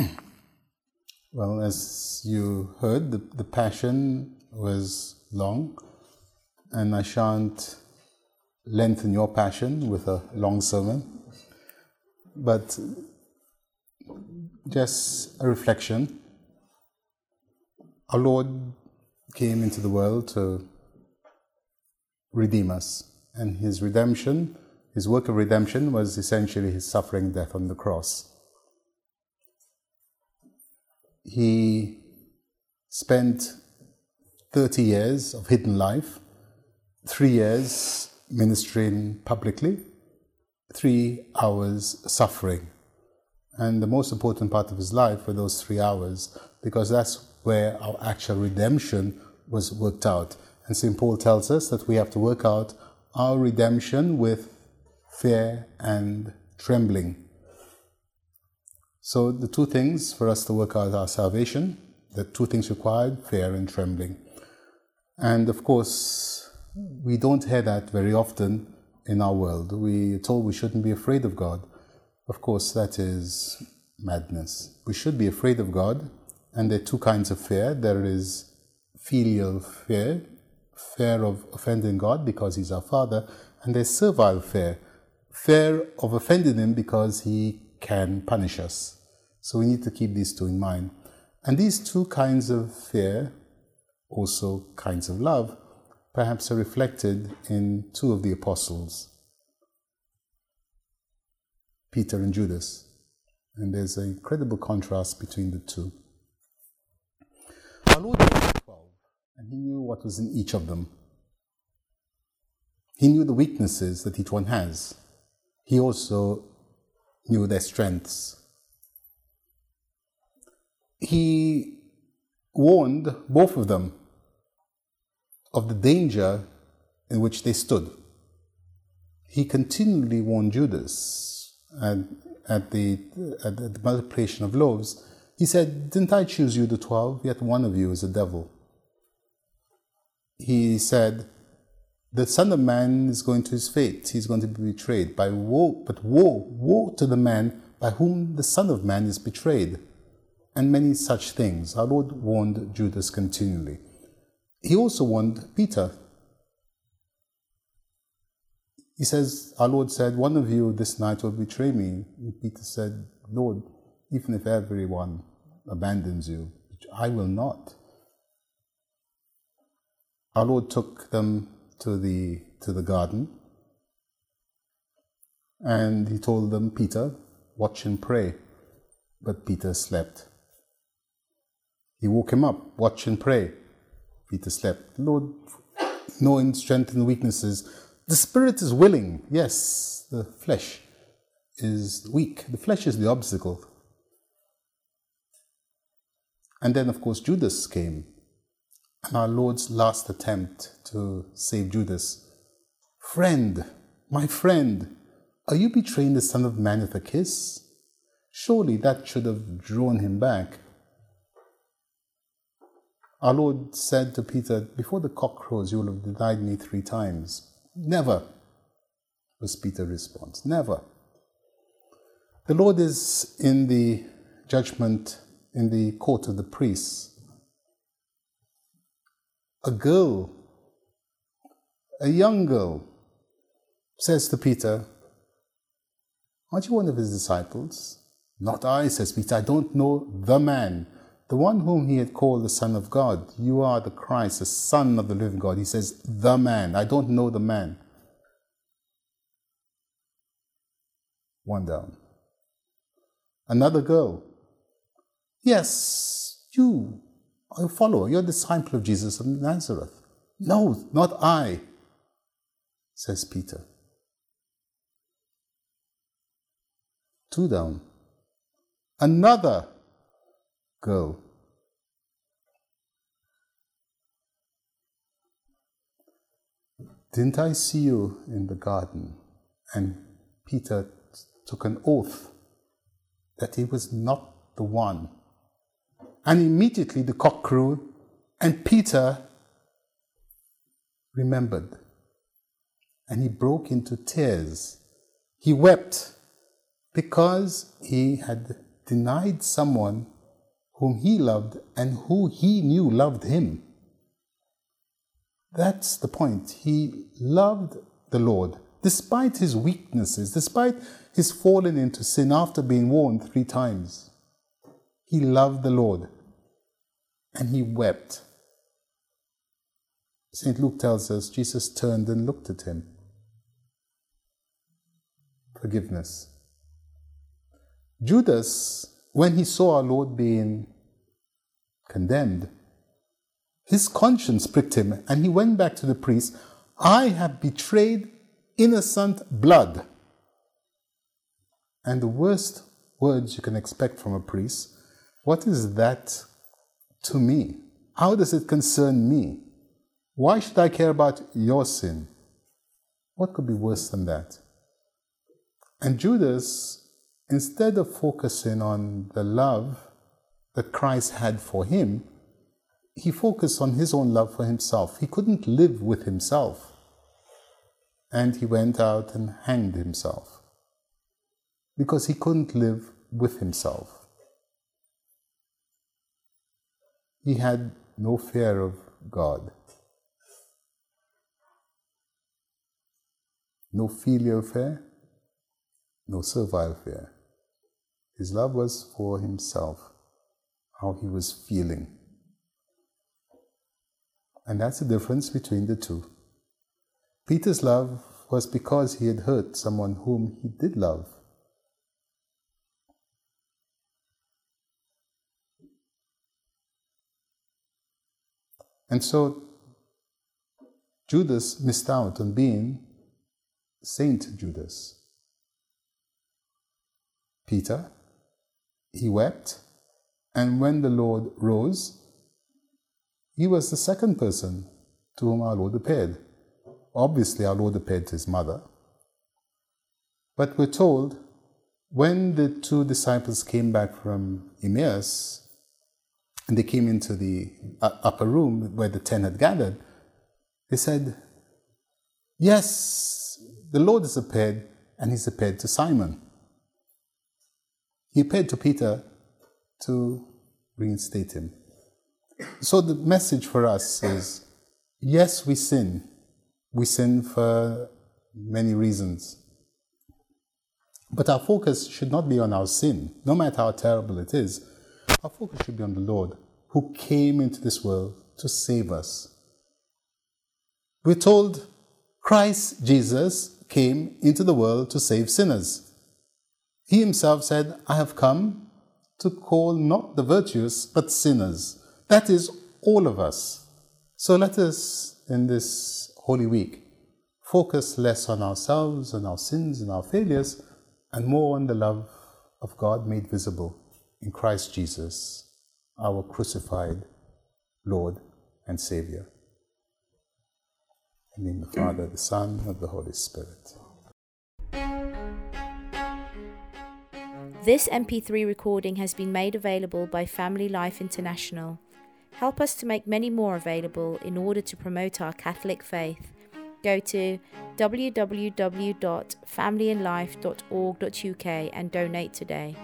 well, as you heard, the, the passion was long, and I shan't lengthen your passion with a long sermon, but just a reflection. Our Lord came into the world to redeem us, and his redemption, his work of redemption, was essentially his suffering death on the cross. He spent 30 years of hidden life, three years ministering publicly, three hours suffering. And the most important part of his life were those three hours, because that's where our actual redemption was worked out. And St. Paul tells us that we have to work out our redemption with fear and trembling. So, the two things for us to work out our salvation, the two things required fear and trembling. And of course, we don't hear that very often in our world. We are told we shouldn't be afraid of God. Of course, that is madness. We should be afraid of God, and there are two kinds of fear there is filial fear, fear of offending God because He's our Father, and there's servile fear, fear of offending Him because He can punish us. So we need to keep these two in mind. And these two kinds of fear, also kinds of love, perhaps are reflected in two of the apostles, Peter and Judas. And there's an incredible contrast between the two. Our Lord knew 12, and He knew what was in each of them. He knew the weaknesses that each one has. He also knew their strengths. He warned both of them of the danger in which they stood. He continually warned Judas at, at, the, at the multiplication of loaves. He said, Didn't I choose you, the twelve? Yet one of you is a devil. He said, The Son of Man is going to his fate. He's going to be betrayed. By woe, but woe, woe to the man by whom the Son of Man is betrayed. And many such things. Our Lord warned Judas continually. He also warned Peter. He says, Our Lord said, One of you this night will betray me. And Peter said, Lord, even if everyone abandons you, I will not. Our Lord took them to the, to the garden and he told them, Peter, watch and pray. But Peter slept. He woke him up, watch and pray. Peter slept. Lord, knowing strength and weaknesses, the spirit is willing, yes, the flesh is weak. The flesh is the obstacle. And then, of course, Judas came. And our Lord's last attempt to save Judas. Friend, my friend, are you betraying the Son of Man with a kiss? Surely that should have drawn him back. Our Lord said to Peter, Before the cock crows, you will have denied me three times. Never, was Peter's response. Never. The Lord is in the judgment in the court of the priests. A girl, a young girl, says to Peter, Aren't you one of his disciples? Not I, says Peter. I don't know the man the one whom he had called the Son of God. You are the Christ, the Son of the living God. He says, the man. I don't know the man. One down. Another girl. Yes, you a follower. You're a disciple of Jesus of Nazareth. No, not I, says Peter. Two down. Another Go. Didn't I see you in the garden? And Peter took an oath that he was not the one. And immediately the cock crowed, and Peter remembered. And he broke into tears. He wept because he had denied someone whom he loved and who he knew loved him. That's the point. He loved the Lord despite his weaknesses, despite his falling into sin after being warned three times. He loved the Lord and he wept. St. Luke tells us Jesus turned and looked at him. Forgiveness. Judas, when he saw our Lord being condemned, his conscience pricked him and he went back to the priest. I have betrayed innocent blood. And the worst words you can expect from a priest what is that to me? How does it concern me? Why should I care about your sin? What could be worse than that? And Judas, instead of focusing on the love that Christ had for him, he focused on his own love for himself. He couldn't live with himself. And he went out and hanged himself because he couldn't live with himself. He had no fear of God, no filial fear, no servile fear. His love was for himself, how he was feeling. And that's the difference between the two. Peter's love was because he had hurt someone whom he did love. And so Judas missed out on being Saint Judas. Peter, he wept, and when the Lord rose, he was the second person to whom our Lord appeared. Obviously, our Lord appeared to his mother. But we're told when the two disciples came back from Emmaus, and they came into the uh, upper room where the ten had gathered, they said, Yes, the Lord has appeared, and he's appeared to Simon. He appeared to Peter to reinstate him. So the message for us is yes, we sin. We sin for many reasons. But our focus should not be on our sin, no matter how terrible it is. Our focus should be on the Lord who came into this world to save us. We're told Christ Jesus came into the world to save sinners. He himself said, I have come to call not the virtuous, but sinners. That is all of us. So let us, in this Holy Week, focus less on ourselves and our sins and our failures and more on the love of God made visible in Christ Jesus, our crucified Lord and Savior. In the name of the Father, the Son, and the Holy Spirit. This MP3 recording has been made available by Family Life International. Help us to make many more available in order to promote our Catholic faith. Go to www.familyandlife.org.uk and donate today.